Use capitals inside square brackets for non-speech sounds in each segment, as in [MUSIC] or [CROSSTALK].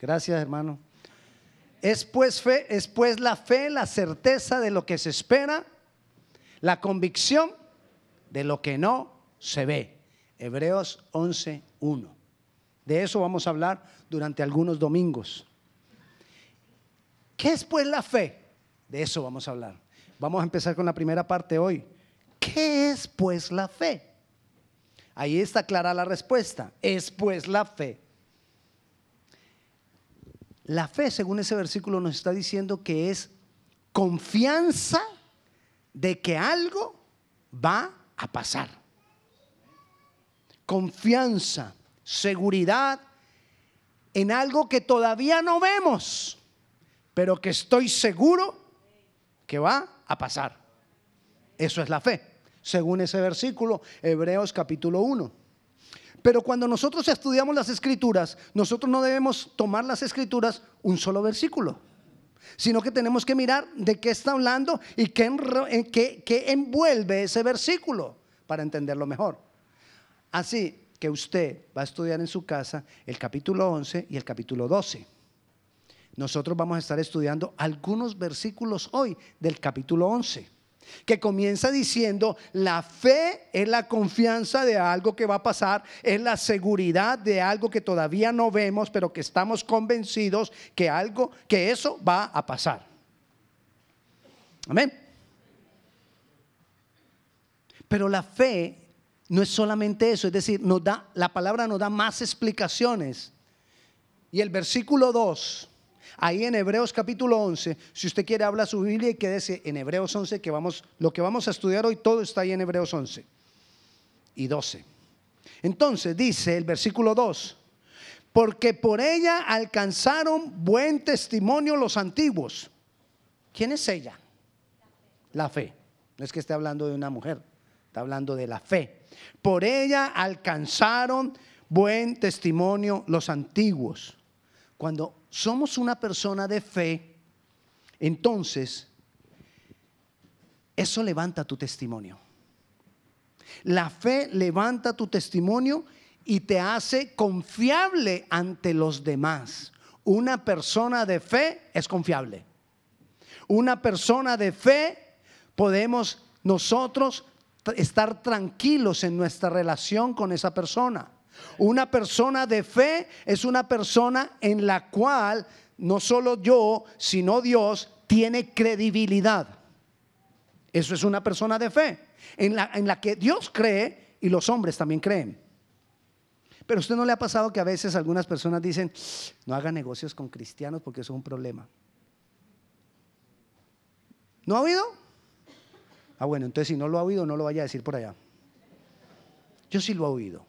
Gracias, hermano. Es pues fe, es pues la fe, la certeza de lo que se espera, la convicción de lo que no se ve. Hebreos 11:1. De eso vamos a hablar durante algunos domingos. ¿Qué es pues la fe? De eso vamos a hablar. Vamos a empezar con la primera parte hoy. ¿Qué es pues la fe? Ahí está clara la respuesta. Es pues la fe. La fe, según ese versículo, nos está diciendo que es confianza de que algo va a pasar. Confianza, seguridad en algo que todavía no vemos, pero que estoy seguro que va a pasar. Eso es la fe, según ese versículo, Hebreos capítulo 1. Pero cuando nosotros estudiamos las escrituras, nosotros no debemos tomar las escrituras un solo versículo, sino que tenemos que mirar de qué está hablando y qué, qué envuelve ese versículo para entenderlo mejor. Así que usted va a estudiar en su casa el capítulo 11 y el capítulo 12. Nosotros vamos a estar estudiando algunos versículos hoy del capítulo 11 que comienza diciendo, la fe es la confianza de algo que va a pasar, es la seguridad de algo que todavía no vemos, pero que estamos convencidos que algo, que eso va a pasar. Amén. Pero la fe no es solamente eso, es decir, nos da, la palabra nos da más explicaciones. Y el versículo 2 Ahí en Hebreos capítulo 11, si usted quiere habla su Biblia y quédese en Hebreos 11, que vamos, lo que vamos a estudiar hoy, todo está ahí en Hebreos 11 y 12. Entonces dice el versículo 2, porque por ella alcanzaron buen testimonio los antiguos. ¿Quién es ella? La fe. No es que esté hablando de una mujer, está hablando de la fe. Por ella alcanzaron buen testimonio los antiguos. Cuando somos una persona de fe, entonces eso levanta tu testimonio. La fe levanta tu testimonio y te hace confiable ante los demás. Una persona de fe es confiable. Una persona de fe podemos nosotros estar tranquilos en nuestra relación con esa persona. Una persona de fe es una persona en la cual no solo yo, sino Dios tiene credibilidad. Eso es una persona de fe, en la, en la que Dios cree y los hombres también creen. Pero a usted no le ha pasado que a veces algunas personas dicen, no haga negocios con cristianos porque eso es un problema. ¿No ha oído? Ah, bueno, entonces si no lo ha oído, no lo vaya a decir por allá. Yo sí lo he oído.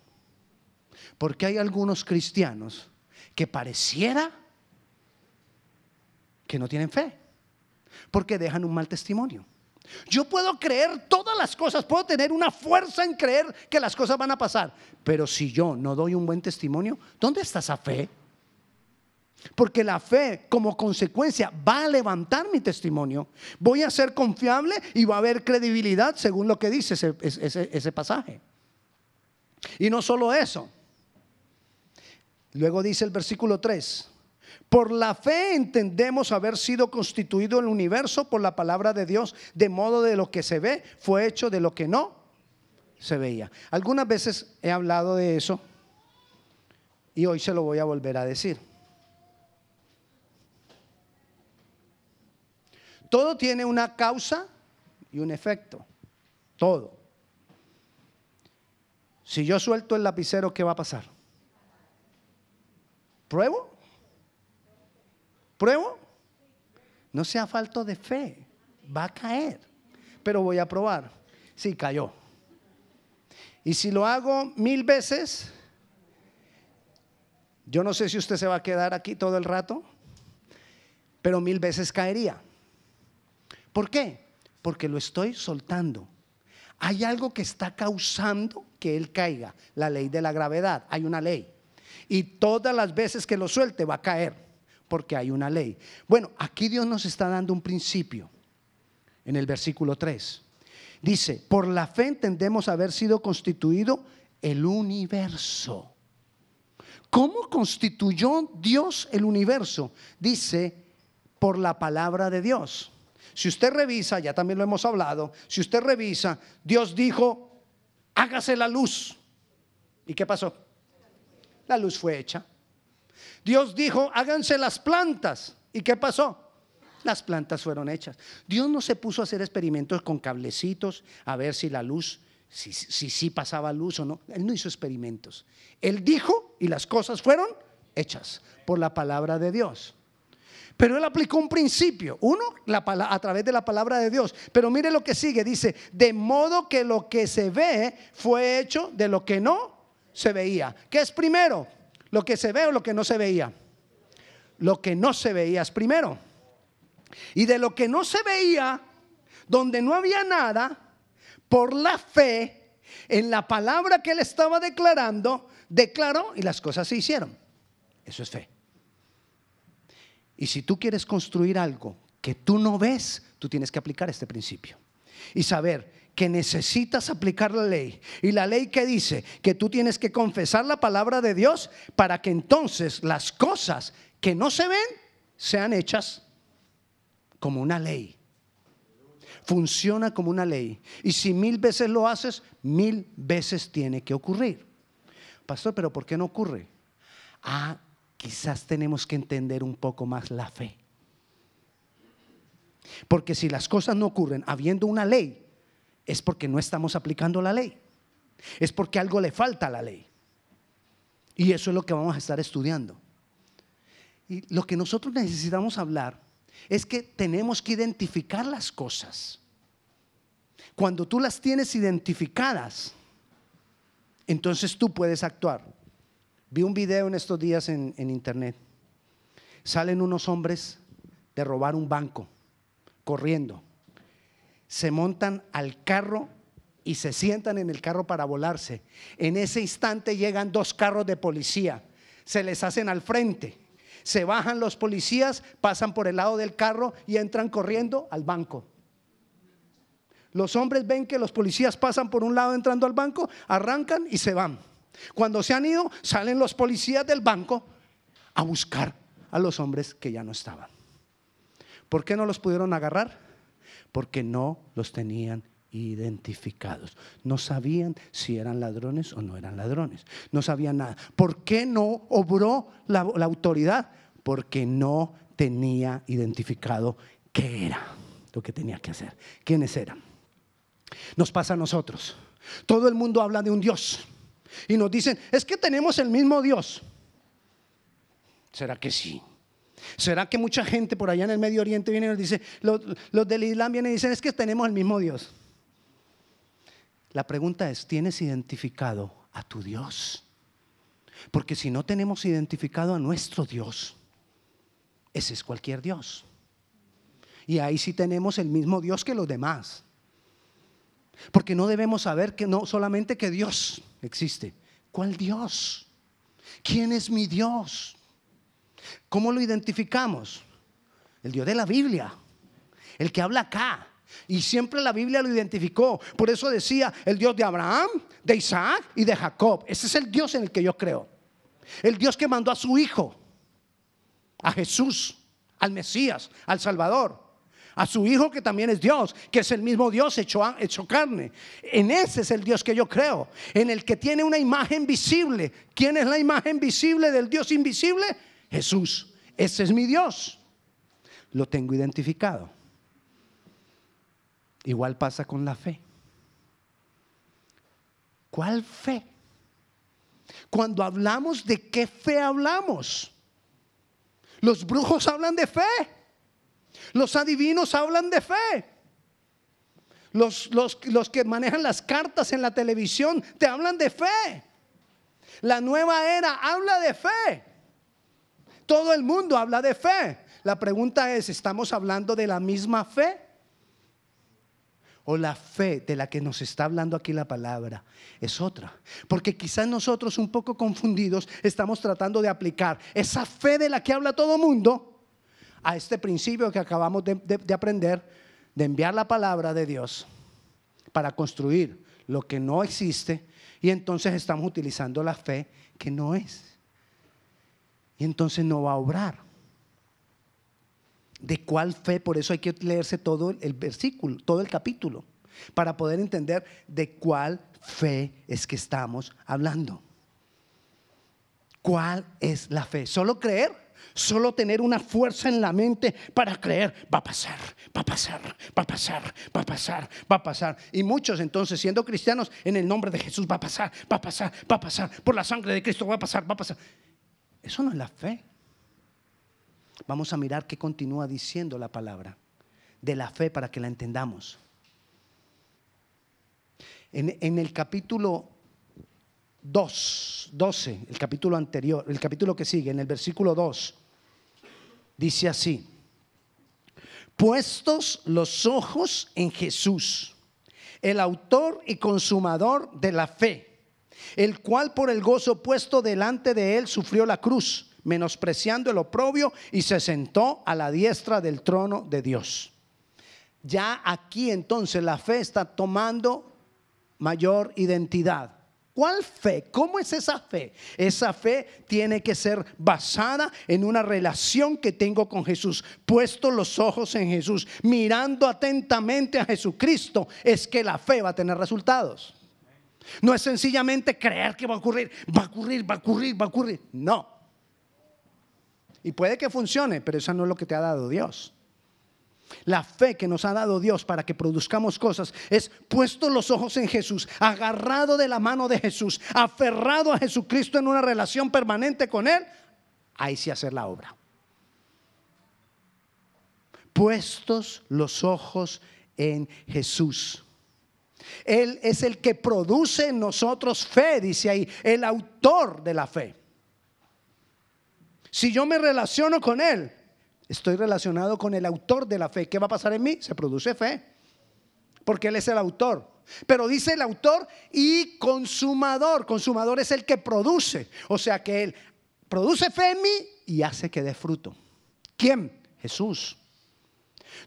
Porque hay algunos cristianos que pareciera que no tienen fe, porque dejan un mal testimonio. Yo puedo creer todas las cosas, puedo tener una fuerza en creer que las cosas van a pasar, pero si yo no doy un buen testimonio, ¿dónde está esa fe? Porque la fe como consecuencia va a levantar mi testimonio. Voy a ser confiable y va a haber credibilidad según lo que dice ese, ese pasaje. Y no solo eso, Luego dice el versículo 3. Por la fe entendemos haber sido constituido el universo por la palabra de Dios, de modo de lo que se ve fue hecho de lo que no se veía. Algunas veces he hablado de eso y hoy se lo voy a volver a decir. Todo tiene una causa y un efecto. Todo. Si yo suelto el lapicero, ¿qué va a pasar? ¿Pruebo? ¿Pruebo? No sea falto de fe. Va a caer. Pero voy a probar. Sí, cayó. Y si lo hago mil veces, yo no sé si usted se va a quedar aquí todo el rato, pero mil veces caería. ¿Por qué? Porque lo estoy soltando. Hay algo que está causando que él caiga. La ley de la gravedad. Hay una ley y todas las veces que lo suelte va a caer, porque hay una ley. Bueno, aquí Dios nos está dando un principio en el versículo 3. Dice, por la fe entendemos haber sido constituido el universo. ¿Cómo constituyó Dios el universo? Dice, por la palabra de Dios. Si usted revisa, ya también lo hemos hablado, si usted revisa, Dios dijo, hágase la luz. ¿Y qué pasó? La luz fue hecha. Dios dijo, háganse las plantas. ¿Y qué pasó? Las plantas fueron hechas. Dios no se puso a hacer experimentos con cablecitos a ver si la luz, si sí pasaba luz o no. Él no hizo experimentos. Él dijo y las cosas fueron hechas por la palabra de Dios. Pero él aplicó un principio, uno a través de la palabra de Dios. Pero mire lo que sigue, dice, de modo que lo que se ve fue hecho de lo que no se veía. ¿Qué es primero? ¿Lo que se ve o lo que no se veía? Lo que no se veía es primero. Y de lo que no se veía, donde no había nada, por la fe en la palabra que él estaba declarando, declaró y las cosas se hicieron. Eso es fe. Y si tú quieres construir algo que tú no ves, tú tienes que aplicar este principio. Y saber que necesitas aplicar la ley. Y la ley que dice que tú tienes que confesar la palabra de Dios para que entonces las cosas que no se ven sean hechas como una ley. Funciona como una ley. Y si mil veces lo haces, mil veces tiene que ocurrir. Pastor, pero ¿por qué no ocurre? Ah, quizás tenemos que entender un poco más la fe. Porque si las cosas no ocurren habiendo una ley, es porque no estamos aplicando la ley. Es porque algo le falta a la ley. Y eso es lo que vamos a estar estudiando. Y lo que nosotros necesitamos hablar es que tenemos que identificar las cosas. Cuando tú las tienes identificadas, entonces tú puedes actuar. Vi un video en estos días en, internet. Salen unos hombres de robar un banco, corriendo. Se montan al carro y se sientan en el carro para volarse. En ese instante llegan dos carros de policía. Se les hacen al frente. Se bajan los policías, pasan por el lado del carro y entran corriendo al banco. Los hombres ven que los policías pasan por un lado entrando al banco, arrancan y se van. Cuando se han ido, salen los policías del banco a buscar a los hombres que ya no estaban. ¿Por qué no los pudieron agarrar? Porque no los tenían identificados. No sabían si eran ladrones o no eran ladrones. No sabían nada. ¿Por qué no obró la, autoridad? Porque no tenía identificado qué era lo que tenía que hacer. ¿Quiénes eran? Nos pasa a nosotros. Todo el mundo habla de un Dios. Y nos dicen, es que tenemos el mismo Dios. ¿Será que sí? ¿Será que mucha gente por allá en el Medio Oriente viene y nos dice, los, del Islam vienen y dicen, es que tenemos el mismo Dios? La pregunta es, ¿tienes identificado a tu Dios? Porque si no tenemos identificado a nuestro Dios, ese es cualquier Dios. Y ahí sí tenemos el mismo Dios que los demás. Porque no debemos saber que no solamente que Dios existe. ¿Cuál Dios? ¿Quién es mi Dios? ¿Cómo lo identificamos? El Dios de la Biblia, el que habla acá. Y siempre la Biblia lo identificó. Por eso decía el Dios de Abraham, de Isaac y de Jacob. Ese es el Dios en el que yo creo. El Dios que mandó a su Hijo, a Jesús, al Mesías, al Salvador a su Hijo que también es Dios, que es el mismo Dios hecho, hecho carne. En ese es el Dios que yo creo, en el que tiene una imagen visible. ¿Quién es la imagen visible del Dios invisible? Jesús. Ese es mi Dios. Lo tengo identificado. Igual pasa con la fe. ¿Cuál fe? Cuando hablamos de qué fe hablamos. Los brujos hablan de fe. Los adivinos hablan de fe. Los, los, que manejan las cartas en la televisión te hablan de fe. La nueva era habla de fe. Todo el mundo habla de fe. La pregunta es, ¿estamos hablando de la misma fe? o la fe de la que nos está hablando aquí la palabra es otra. Porque quizás nosotros un poco confundidos estamos tratando de aplicar esa fe de la que habla todo mundo a este principio que acabamos de, aprender, de enviar la palabra de Dios para construir lo que no existe y entonces estamos utilizando la fe que no es. Y entonces no va a obrar. ¿De cuál fe? Por eso hay que leerse todo el versículo, todo el capítulo, para poder entender de cuál fe es que estamos hablando. ¿Cuál es la fe? ¿Solo creer? Solo tener una fuerza en la mente para creer, va a pasar, va a pasar, va a pasar, va a pasar, va a pasar. Y muchos entonces, siendo cristianos, en el nombre de Jesús va a pasar, va a pasar, va a pasar, por la sangre de Cristo va a pasar, va a pasar. Eso no es la fe. Vamos a mirar qué continúa diciendo la palabra de la fe para que la entendamos. En, en el capítulo 2, 12, el capítulo anterior, el capítulo que sigue, en el versículo 2, dice así, puestos los ojos en Jesús, el autor y consumador de la fe, el cual por el gozo puesto delante de él sufrió la cruz, menospreciando el oprobio y se sentó a la diestra del trono de Dios. Ya aquí entonces la fe está tomando mayor identidad. ¿Cuál fe? ¿Cómo es esa fe? Esa fe tiene que ser basada en una relación que tengo con Jesús. Puesto los ojos en Jesús, mirando atentamente a Jesucristo, es que la fe va a tener resultados. No es sencillamente creer que va a ocurrir, va a ocurrir, va a ocurrir, va a ocurrir. No. Y puede que funcione, pero eso no es lo que te ha dado Dios. La fe que nos ha dado Dios para que produzcamos cosas es puesto los ojos en Jesús, agarrado de la mano de Jesús, aferrado a Jesucristo en una relación permanente con Él, ahí sí hacer la obra. Puestos los ojos en Jesús. Él es el que produce en nosotros fe, dice ahí, el autor de la fe. Si yo me relaciono con Él, estoy relacionado con el autor de la fe. ¿Qué va a pasar en mí? Se produce fe, porque Él es el autor. Pero dice el autor y consumador. Consumador es el que produce. O sea que Él produce fe en mí y hace que dé fruto. ¿Quién? Jesús.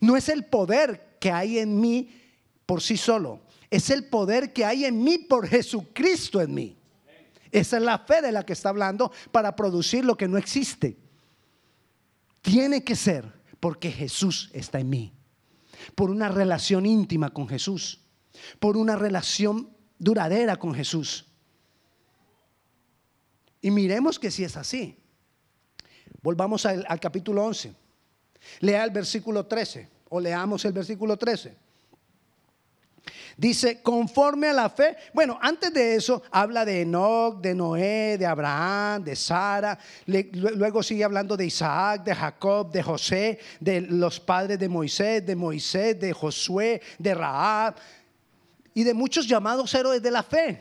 No es el poder que hay en mí por sí solo. Es el poder que hay en mí por Jesucristo en mí. Esa es la fe de la que está hablando para producir lo que no existe. Tiene que ser porque Jesús está en mí. Por una relación íntima con Jesús. Por una relación duradera con Jesús. Y miremos que si es así. Volvamos al, al capítulo 11. Lea el versículo 13 o leamos el versículo 13. Dice, conforme a la fe. Bueno, antes de eso habla de Enoch, de Noé, de Abraham, de Sara. luego sigue hablando de Isaac, de Jacob, de José, de los padres de Moisés, de Moisés, de Josué, de Raab y de muchos llamados héroes de la fe.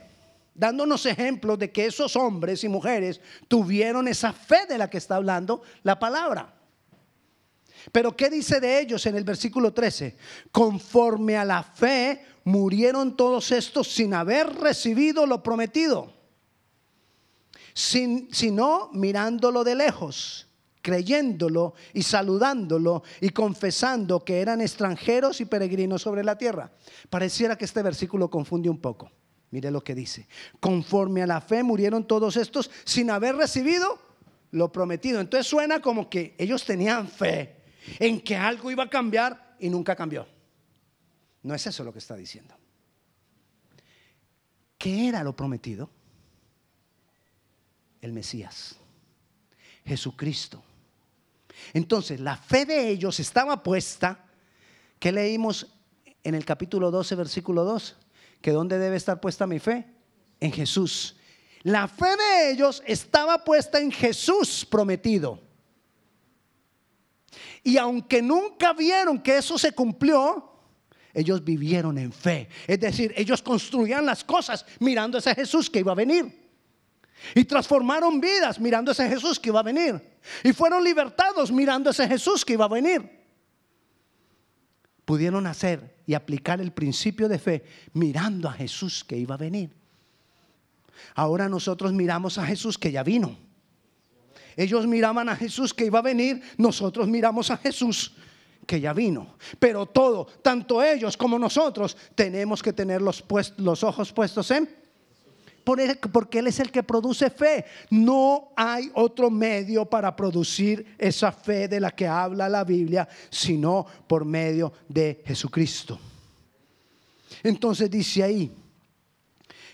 Dándonos ejemplos de que esos hombres y mujeres tuvieron esa fe de la que está hablando la palabra. Pero ¿qué dice de ellos en el versículo 13? Conforme a la fe murieron todos estos sin haber recibido lo prometido, sin, sino mirándolo de lejos, creyéndolo y saludándolo y confesando que eran extranjeros y peregrinos sobre la tierra. Pareciera que este versículo confunde un poco. Mire lo que dice. Conforme a la fe murieron todos estos sin haber recibido lo prometido. Entonces suena como que ellos tenían fe en que algo iba a cambiar y nunca cambió. No es eso lo que está diciendo. ¿Qué era lo prometido? El Mesías, Jesucristo. Entonces, la fe de ellos estaba puesta, ¿qué leímos en el capítulo 12, versículo 2? Que dónde debe estar puesta mi fe? En Jesús. La fe de ellos estaba puesta en Jesús prometido. Y aunque nunca vieron que eso se cumplió, ellos vivieron en fe. Es decir, ellos construían las cosas mirando a ese Jesús que iba a venir. Y transformaron vidas mirando a ese Jesús que iba a venir. Y fueron libertados mirando a ese Jesús que iba a venir. Pudieron hacer y aplicar el principio de fe mirando a Jesús que iba a venir. Ahora nosotros miramos a Jesús que ya vino. Ellos miraban a Jesús que iba a venir, nosotros miramos a Jesús que ya vino. Pero todo, tanto ellos como nosotros, tenemos que tener los, los ojos puestos en porque Él es el que produce fe. No hay otro medio para producir esa fe de la que habla la Biblia, sino por medio de Jesucristo. Entonces dice ahí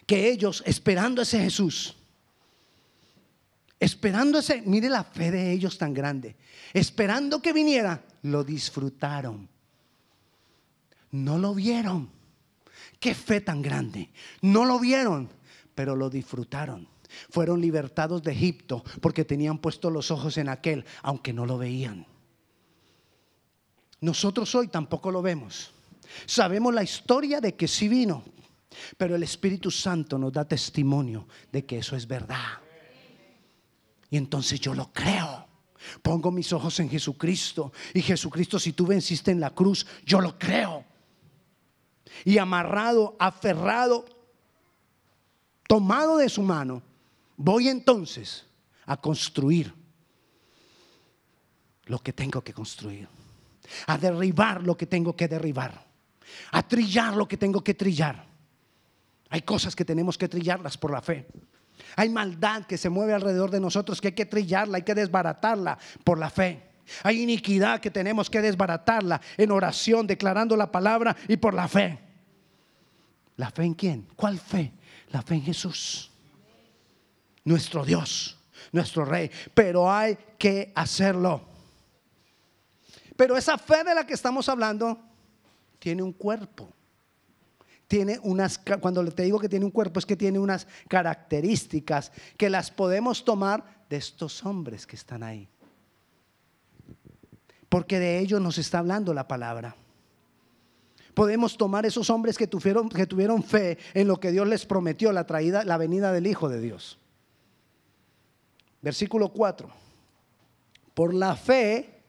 que ellos, esperando a ese Jesús, esperando ese, mire la fe de ellos tan grande, esperando que viniera, lo disfrutaron. No lo vieron. Qué fe tan grande. No lo vieron, pero lo disfrutaron. Fueron libertados de Egipto porque tenían puestos los ojos en aquel, aunque no lo veían. Nosotros hoy tampoco lo vemos. Sabemos la historia de que sí vino, pero el Espíritu Santo nos da testimonio de que eso es verdad. Y entonces yo lo creo. Pongo mis ojos en Jesucristo. Y Jesucristo, si tú venciste en la cruz, yo lo creo. Y amarrado, aferrado, tomado de su mano, voy entonces a construir lo que tengo que construir. A derribar lo que tengo que derribar. A trillar lo que tengo que trillar. Hay cosas que tenemos que trillarlas por la fe. Hay maldad que se mueve alrededor de nosotros que hay que trillarla, hay que desbaratarla por la fe. Hay iniquidad que tenemos que desbaratarla en oración, declarando la palabra y por la fe. ¿La fe en quién? ¿Cuál fe? La fe en Jesús. Nuestro Dios, nuestro Rey. Pero hay que hacerlo. Pero esa fe de la que estamos hablando tiene un cuerpo tiene unas, cuando te digo que tiene un cuerpo, es que tiene unas características que las podemos tomar de estos hombres que están ahí. Porque de ellos nos está hablando la palabra. Podemos tomar esos hombres que tuvieron, que tuvieron fe en lo que Dios les prometió, la, traída, la venida del Hijo de Dios. Versículo 4. Por la fe,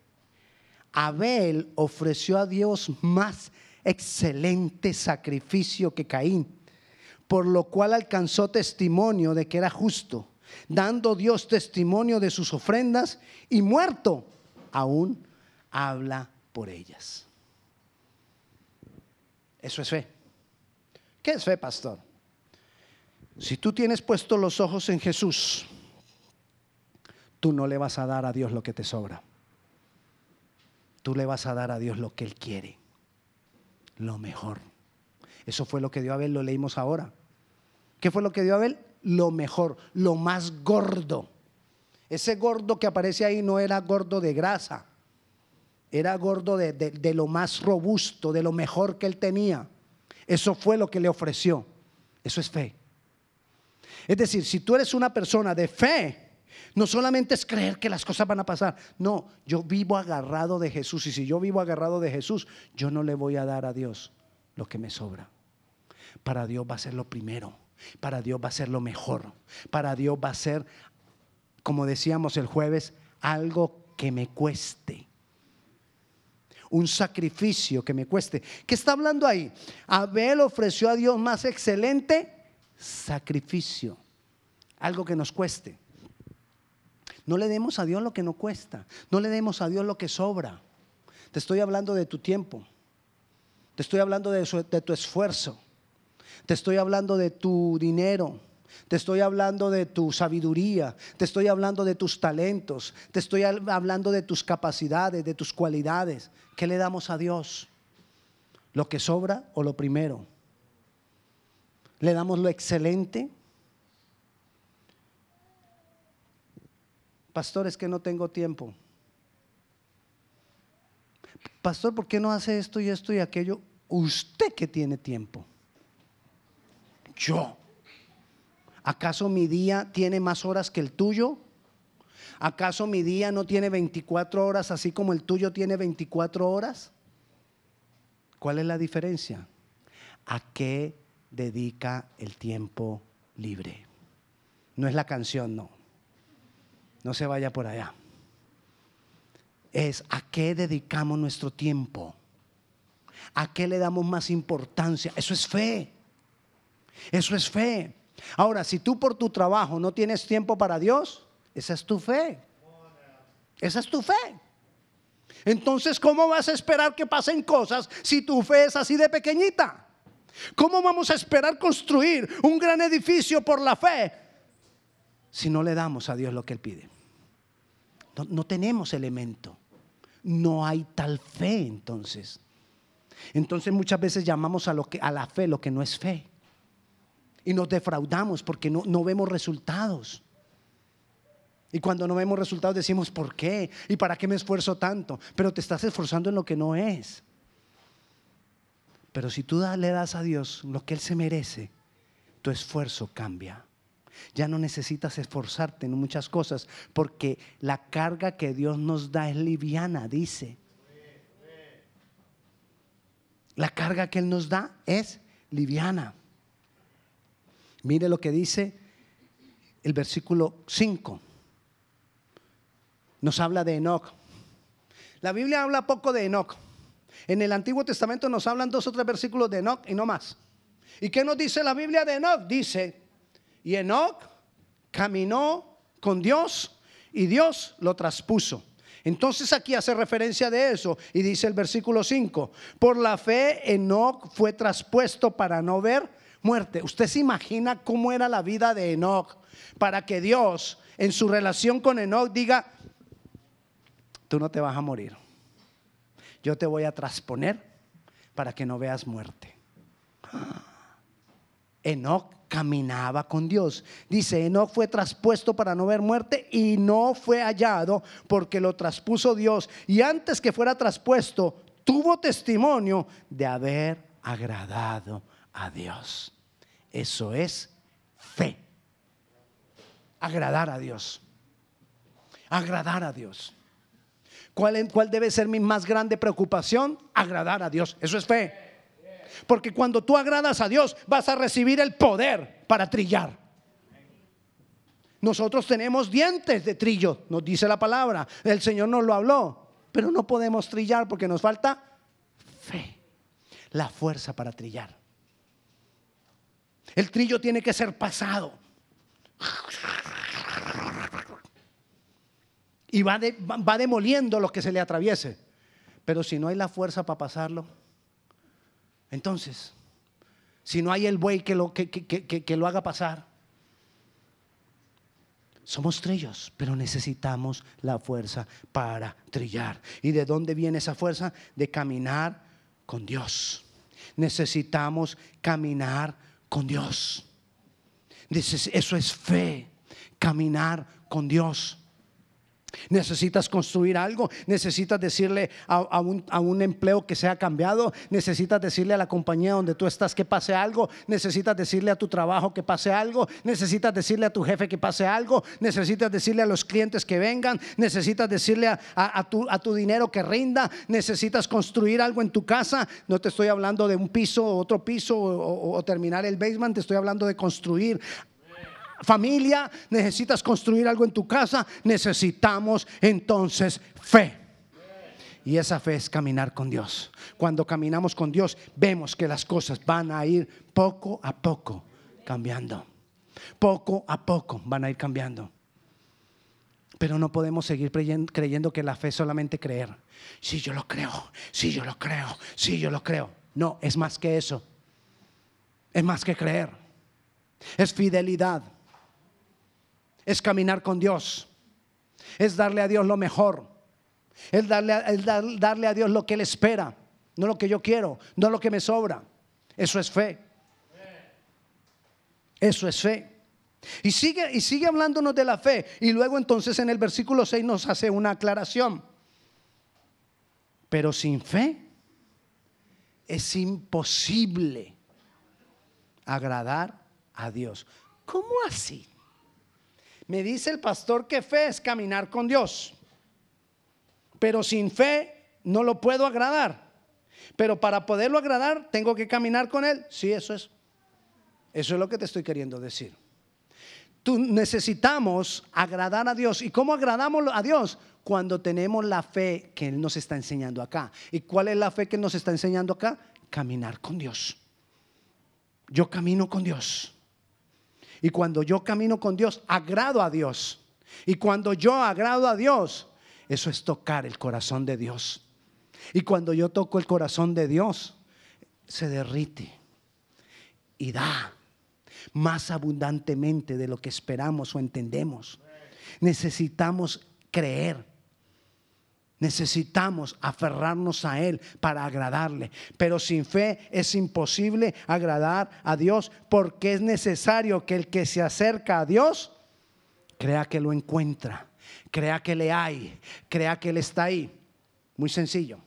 Abel ofreció a Dios más excelente sacrificio que Caín, por lo cual alcanzó testimonio de que era justo, dando Dios testimonio de sus ofrendas y muerto, aún habla por ellas. Eso es fe. ¿Qué es fe, pastor? Si tú tienes puesto los ojos en Jesús, tú no le vas a dar a Dios lo que te sobra. Tú le vas a dar a Dios lo que Él quiere lo mejor. Eso fue lo que dio Abel, lo leímos ahora. ¿Qué fue lo que dio Abel? Lo mejor, lo más gordo. Ese gordo que aparece ahí no era gordo de grasa, era gordo de, de, lo más robusto, de lo mejor que él tenía. Eso fue lo que le ofreció. Eso es fe. Es decir, si tú eres una persona de fe, no solamente es creer que las cosas van a pasar. No, yo vivo agarrado de Jesús. Y si yo vivo agarrado de Jesús, yo no le voy a dar a Dios lo que me sobra. Para Dios va a ser lo primero. Para Dios va a ser lo mejor. Para Dios va a ser, como decíamos el jueves, algo que me cueste. Un sacrificio que me cueste. ¿Qué está hablando ahí? Abel ofreció a Dios más excelente sacrificio. Algo que nos cueste. No le demos a Dios lo que no cuesta. No le demos a Dios lo que sobra. Te estoy hablando de tu tiempo. Te estoy hablando de, tu esfuerzo. Te estoy hablando de tu dinero. Te estoy hablando de tu sabiduría. Te estoy hablando de tus talentos. Te estoy hablando de tus capacidades, de tus cualidades. ¿Qué le damos a Dios? ¿Lo que sobra o lo primero? ¿Le damos lo excelente Pastor, es que no tengo tiempo. Pastor, ¿por qué no hace esto y esto y aquello? Usted que tiene tiempo. Yo. ¿Acaso mi día tiene más horas que el tuyo? ¿Acaso mi día no tiene 24 horas así como el tuyo tiene 24 horas? ¿Cuál es la diferencia? ¿A qué dedica el tiempo libre? No es la canción, no. No se vaya por allá. Es a qué dedicamos nuestro tiempo. ¿A qué le damos más importancia? Eso es fe. Eso es fe. Ahora, si tú por tu trabajo no tienes tiempo para Dios, esa es tu fe. Esa es tu fe. Entonces, ¿cómo vas a esperar que pasen cosas si tu fe es así de pequeñita? ¿Cómo vamos a esperar construir un gran edificio por la fe si no le damos a Dios lo que Él pide? No, tenemos elemento. No hay tal fe entonces. Entonces muchas veces llamamos a, lo que, a la fe lo que no es fe. Y nos defraudamos porque no, no vemos resultados. Y cuando no vemos resultados decimos, ¿por qué? ¿Y para qué me esfuerzo tanto? Pero te estás esforzando en lo que no es. Pero si tú le das a Dios lo que Él se merece, tu esfuerzo cambia. Ya no necesitas esforzarte en muchas cosas porque la carga que Dios nos da es liviana, dice. La carga que Él nos da es liviana. Mire lo que dice el versículo 5. Nos habla de Enoch. La Biblia habla poco de Enoch. En el Antiguo Testamento nos hablan dos o tres versículos de Enoch y no más. ¿Y qué nos dice la Biblia de Enoch? Dice, y Enoch caminó con Dios y Dios lo traspuso. Entonces aquí hace referencia de eso y dice el versículo 5, por la fe Enoch fue traspuesto para no ver muerte. ¿Usted se imagina cómo era la vida de Enoch para que Dios en su relación con Enoch diga, tú no te vas a morir, yo te voy a trasponer para que no veas muerte. [GASPS] Enoch caminaba con Dios. Dice, Enoch fue traspuesto para no ver muerte y no fue hallado porque lo traspuso Dios. Y antes que fuera traspuesto, tuvo testimonio de haber agradado a Dios. Eso es fe. Agradar a Dios. Agradar a Dios. ¿Cuál, ¿Cuál debe ser mi más grande preocupación? Agradar a Dios. Eso es fe. Porque cuando tú agradas a Dios vas a recibir el poder para trillar. Nosotros tenemos dientes de trillo, nos dice la palabra. El Señor nos lo habló, pero no podemos trillar porque nos falta fe, la fuerza para trillar. El trillo tiene que ser pasado. Y va, va demoliendo lo que se le atraviese. Pero si no hay la fuerza para pasarlo, entonces, si no hay el buey que lo, que, lo haga pasar, somos trillos, pero necesitamos la fuerza para trillar. ¿Y de dónde viene esa fuerza? De caminar con Dios. Necesitamos caminar con Dios. Eso es fe, caminar con Dios. Necesitas construir algo, necesitas decirle a, un, empleo que se ha cambiado, necesitas decirle a la compañía donde tú estás que pase algo, necesitas decirle a tu trabajo que pase algo, necesitas decirle a tu jefe que pase algo, necesitas decirle a los clientes que vengan, necesitas decirle a, tu, dinero que rinda, necesitas construir algo en tu casa. No te estoy hablando de un piso, otro piso o terminar el basement, te estoy hablando de construir familia, necesitas construir algo en tu casa, necesitamos entonces fe. Y esa fe es caminar con Dios. Cuando caminamos con Dios, vemos que las cosas van a ir poco a poco cambiando. Poco a poco van a ir cambiando. Pero no podemos seguir creyendo que la fe es solamente creer. Si yo lo creo, si yo lo creo, si yo lo creo. No, es más que eso. Es más que creer. Es fidelidad es caminar con Dios, es darle a Dios lo mejor, es darle, darle a Dios lo que Él espera, no lo que yo quiero, no lo que me sobra. Eso es fe. Eso es fe. Y sigue, y sigue hablándonos de la fe. Y luego entonces en el versículo 6 nos hace una aclaración. Pero sin fe es imposible agradar a Dios. ¿Cómo así? Me dice el pastor que fe es caminar con Dios. Pero sin fe no lo puedo agradar. Pero para poderlo agradar, tengo que caminar con Él. Sí, eso es. Eso es lo que te estoy queriendo decir. Tú necesitamos agradar a Dios. ¿Y cómo agradamos a Dios? Cuando tenemos la fe que Él nos está enseñando acá. ¿Y cuál es la fe que nos está enseñando acá? Caminar con Dios. Yo camino con Dios. Y cuando yo camino con Dios, agrado a Dios. Y cuando yo agrado a Dios, eso es tocar el corazón de Dios. Y cuando yo toco el corazón de Dios, se derrite. y da más abundantemente de lo que esperamos o entendemos. Necesitamos creer. Necesitamos aferrarnos a Él para agradarle. Pero sin fe es imposible agradar a Dios porque es necesario que el que se acerca a Dios crea que lo encuentra, crea que le hay, crea que Él está ahí. Muy sencillo.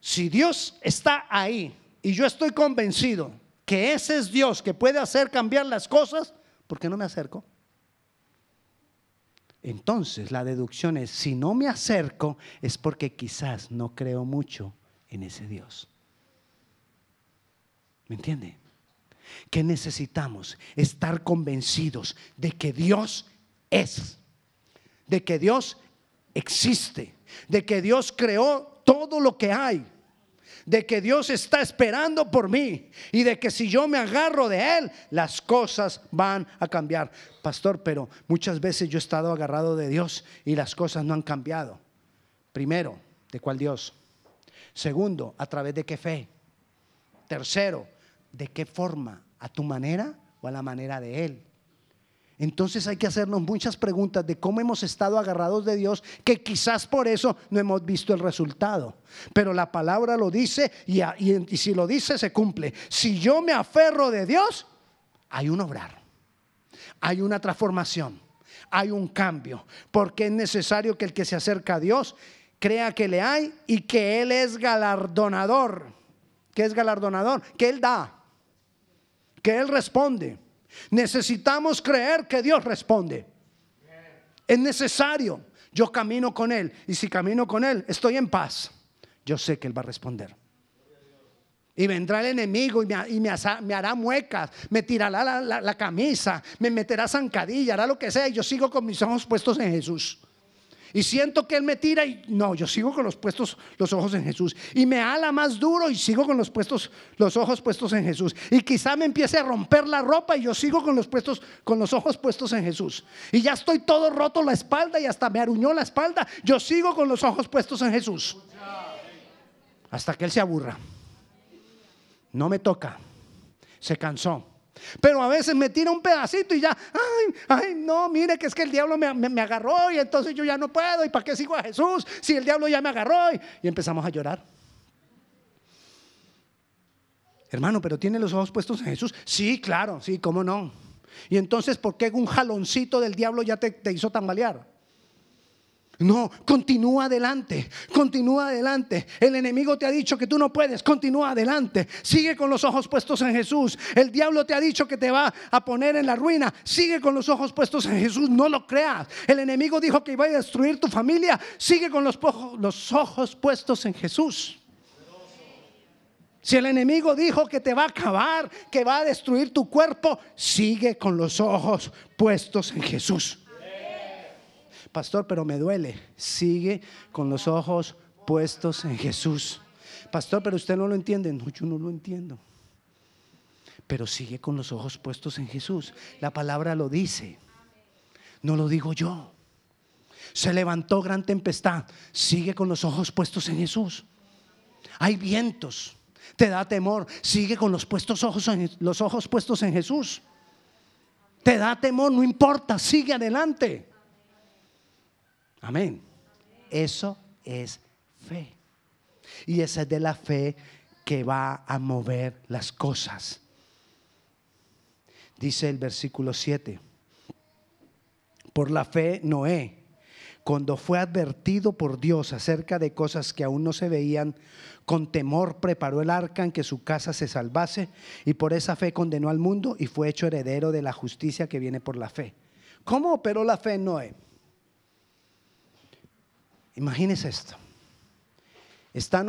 Si Dios está ahí y yo estoy convencido que ese es Dios que puede hacer cambiar las cosas, ¿por qué no me acerco? Entonces la deducción es, si no me acerco es porque quizás no creo mucho en ese Dios. ¿Me entiende? Que necesitamos estar convencidos de que Dios es, de que Dios existe, de que Dios creó todo lo que hay de que Dios está esperando por mí y de que si yo me agarro de Él, las cosas van a cambiar. Pastor, pero muchas veces yo he estado agarrado de Dios y las cosas no han cambiado. Primero, ¿de cuál Dios? Segundo, ¿a través de qué fe? Tercero, ¿de qué forma? ¿A tu manera o a la manera de Él? Entonces hay que hacernos muchas preguntas de cómo hemos estado agarrados de Dios, que quizás por eso no hemos visto el resultado. Pero la palabra lo dice y, si lo dice se cumple. Si yo me aferro de Dios, hay un obrar, hay una transformación, hay un cambio, porque es necesario que el que se acerca a Dios crea que le hay y que Él es galardonador. ¿Qué es galardonador? Que Él da, que Él responde. Necesitamos creer que Dios responde. Es necesario. Yo camino con Él y si camino con Él, estoy en paz. Yo sé que Él va a responder. Y vendrá el enemigo y me, hará muecas, me tirará la, la, camisa, me meterá zancadilla, hará lo que sea y yo sigo con mis ojos puestos en Jesús. Y siento que Él me tira y no, yo sigo con los puestos los ojos en Jesús. Y me ala más duro y sigo con los puestos los ojos puestos en Jesús. Y quizá me empiece a romper la ropa y yo sigo con los puestos con los ojos puestos en Jesús. Y ya estoy todo roto la espalda y hasta me aruñó la espalda. Yo sigo con los ojos puestos en Jesús. Hasta que Él se aburra. No me toca. Se cansó. Pero a veces me tira un pedacito y ya, ay, ay, no, mire que es que el diablo me, agarró y entonces yo ya no puedo. ¿Y para qué sigo a Jesús si el diablo ya me agarró? Y, y empezamos a llorar. Hermano, pero tiene los ojos puestos en Jesús. Sí, claro, sí, cómo no. Y entonces, ¿por qué un jaloncito del diablo ya te, te hizo tambalear? No, continúa adelante, continúa adelante. El enemigo te ha dicho que tú no puedes, continúa adelante. Sigue con los ojos puestos en Jesús. El diablo te ha dicho que te va a poner en la ruina. Sigue con los ojos puestos en Jesús, no lo creas. El enemigo dijo que iba a destruir tu familia. Sigue con los, ojos puestos en Jesús. Si el enemigo dijo que te va a acabar, que va a destruir tu cuerpo, sigue con los ojos puestos en Jesús pastor, pero me duele. Sigue con los ojos puestos en Jesús. Pastor, pero usted no lo entiende. No, yo no lo entiendo. Pero sigue con los ojos puestos en Jesús. La palabra lo dice. No lo digo yo. Se levantó gran tempestad. Sigue con los ojos puestos en Jesús. Hay vientos. Te da temor. Sigue con los, puestos ojos los ojos puestos en Jesús. Te da temor, no importa, sigue adelante. Amén. Eso es fe. Y esa es de la fe que va a mover las cosas. Dice el versículo 7. Por la fe Noé, cuando fue advertido por Dios acerca de cosas que aún no se veían, con temor preparó el arca en que su casa se salvase y por esa fe condenó al mundo y fue hecho heredero de la justicia que viene por la fe. ¿Cómo operó la fe en Noé? Imagínese esto.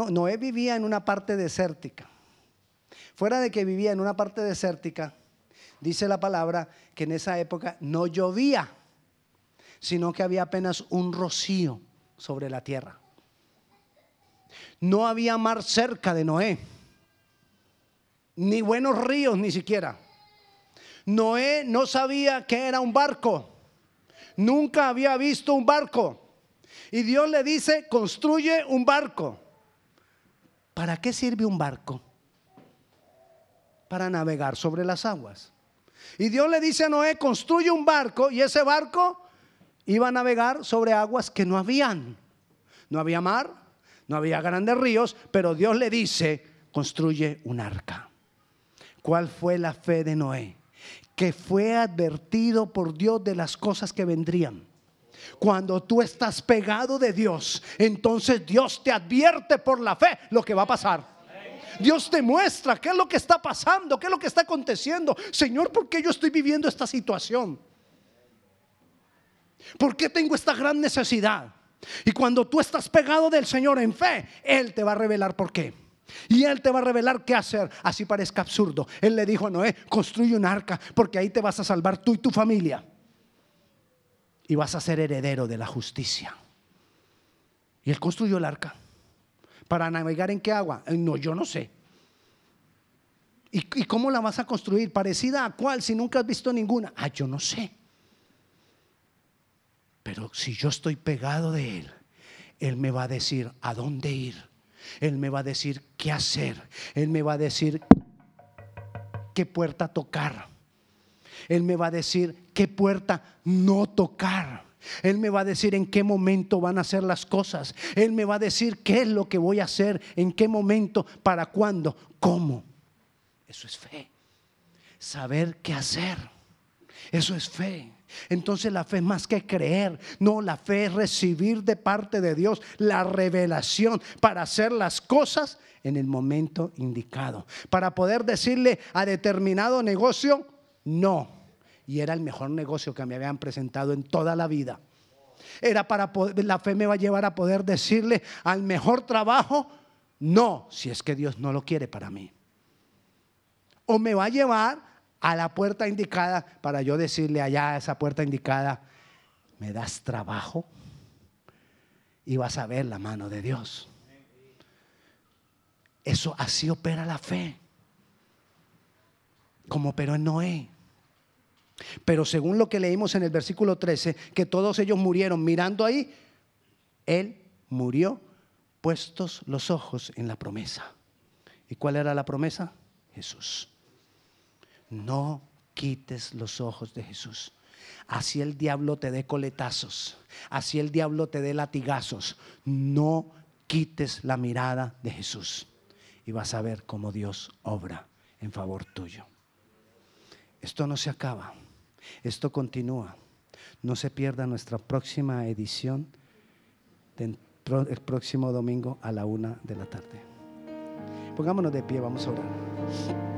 Noé vivía en una parte desértica. Fuera de que vivía en una parte desértica, dice la palabra que en esa época no llovía, sino que había apenas un rocío sobre la tierra. No había mar cerca de Noé, ni buenos ríos ni siquiera. Noé no sabía que era un barco, nunca había visto un barco. Y Dios le dice, construye un barco. ¿Para qué sirve un barco? para navegar sobre las aguas. Y Dios le dice a Noé, construye un barco y ese barco iba a navegar sobre aguas que no habían. No había mar, no había grandes ríos, pero Dios le dice, construye un arca. ¿Cuál fue la fe de Noé? Que fue advertido por Dios de las cosas que vendrían. Cuando tú estás pegado de Dios, entonces Dios te advierte por la fe lo que va a pasar. Dios te muestra qué es lo que está pasando, qué es lo que está aconteciendo. Señor, ¿por qué yo estoy viviendo esta situación? ¿Por qué tengo esta gran necesidad? Y cuando tú estás pegado del Señor en fe, Él te va a revelar por qué. Y Él te va a revelar qué hacer, así parezca absurdo. Él le dijo a Noé, construye un arca, porque ahí te vas a salvar tú y tu familia. Y vas a ser heredero de la justicia. Y Él construyó el arca. ¿Para navegar en qué agua? Eh, no, yo no sé. ¿Y, ¿Y, cómo la vas a construir? ¿Parecida a cuál si nunca has visto ninguna? Ah, yo no sé. Pero si yo estoy pegado de Él, Él me va a decir a dónde ir. Él me va a decir qué hacer. Él me va a decir qué puerta tocar. Él me va a decir qué puerta no tocar. Él me va a decir en qué momento van a ser las cosas. Él me va a decir qué es lo que voy a hacer, en qué momento, para cuándo, cómo. Eso es fe. Saber qué hacer. Eso es fe. Entonces la fe es más que creer. No, la fe es recibir de parte de Dios la revelación para hacer las cosas en el momento indicado. Para poder decirle a determinado negocio, no. Y era el mejor negocio que me habían presentado en toda la vida. Era para poder, la fe me va a llevar a poder decirle al mejor trabajo, no, si es que Dios no lo quiere para mí. O me va a llevar a la puerta indicada para yo decirle allá a esa puerta indicada, me das trabajo y vas a ver la mano de Dios. Eso así opera la fe, como operó en Noé. Pero según lo que leímos en el versículo 13, que todos ellos murieron mirando ahí, él murió puestos los ojos en la promesa. ¿Y cuál era la promesa? Jesús. No quites los ojos de Jesús. Así el diablo te dé coletazos, así el diablo te dé latigazos. No quites la mirada de Jesús y vas a ver cómo Dios obra en favor tuyo. Esto no se acaba, esto continúa. No se pierda nuestra próxima edición el próximo domingo a la una de la tarde. Pongámonos de pie, vamos a orar.